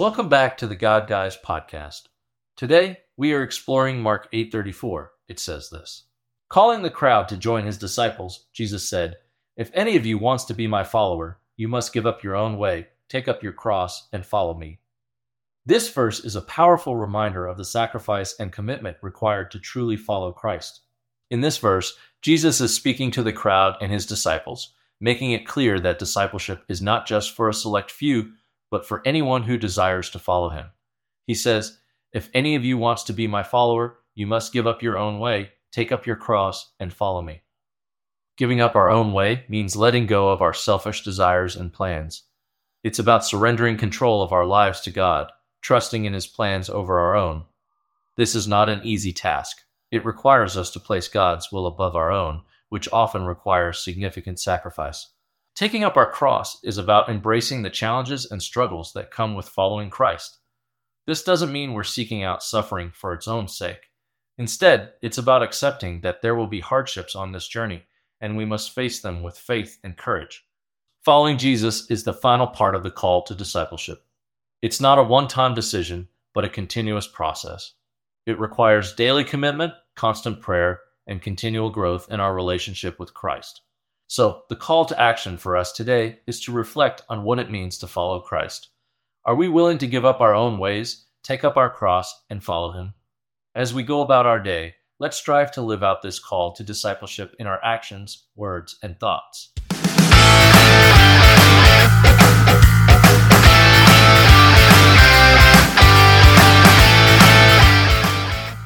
Welcome back to the God Guys podcast. Today, we are exploring Mark 8:34. It says this. Calling the crowd to join his disciples, Jesus said, "If any of you wants to be my follower, you must give up your own way, take up your cross, and follow me." This verse is a powerful reminder of the sacrifice and commitment required to truly follow Christ. In this verse, Jesus is speaking to the crowd and his disciples, making it clear that discipleship is not just for a select few, but for anyone who desires to follow him. He says, If any of you wants to be my follower, you must give up your own way, take up your cross, and follow me. Giving up our own way means letting go of our selfish desires and plans. It's about surrendering control of our lives to God, trusting in His plans over our own. This is not an easy task. It requires us to place God's will above our own, which often requires significant sacrifice. Taking up our cross is about embracing the challenges and struggles that come with following Christ. This doesn't mean we're seeking out suffering for its own sake. Instead, it's about accepting that there will be hardships on this journey, and we must face them with faith and courage. Following Jesus is the final part of the call to discipleship. It's not a one time decision, but a continuous process. It requires daily commitment, constant prayer, and continual growth in our relationship with Christ. So, the call to action for us today is to reflect on what it means to follow Christ. Are we willing to give up our own ways, take up our cross, and follow Him? As we go about our day, let's strive to live out this call to discipleship in our actions, words, and thoughts.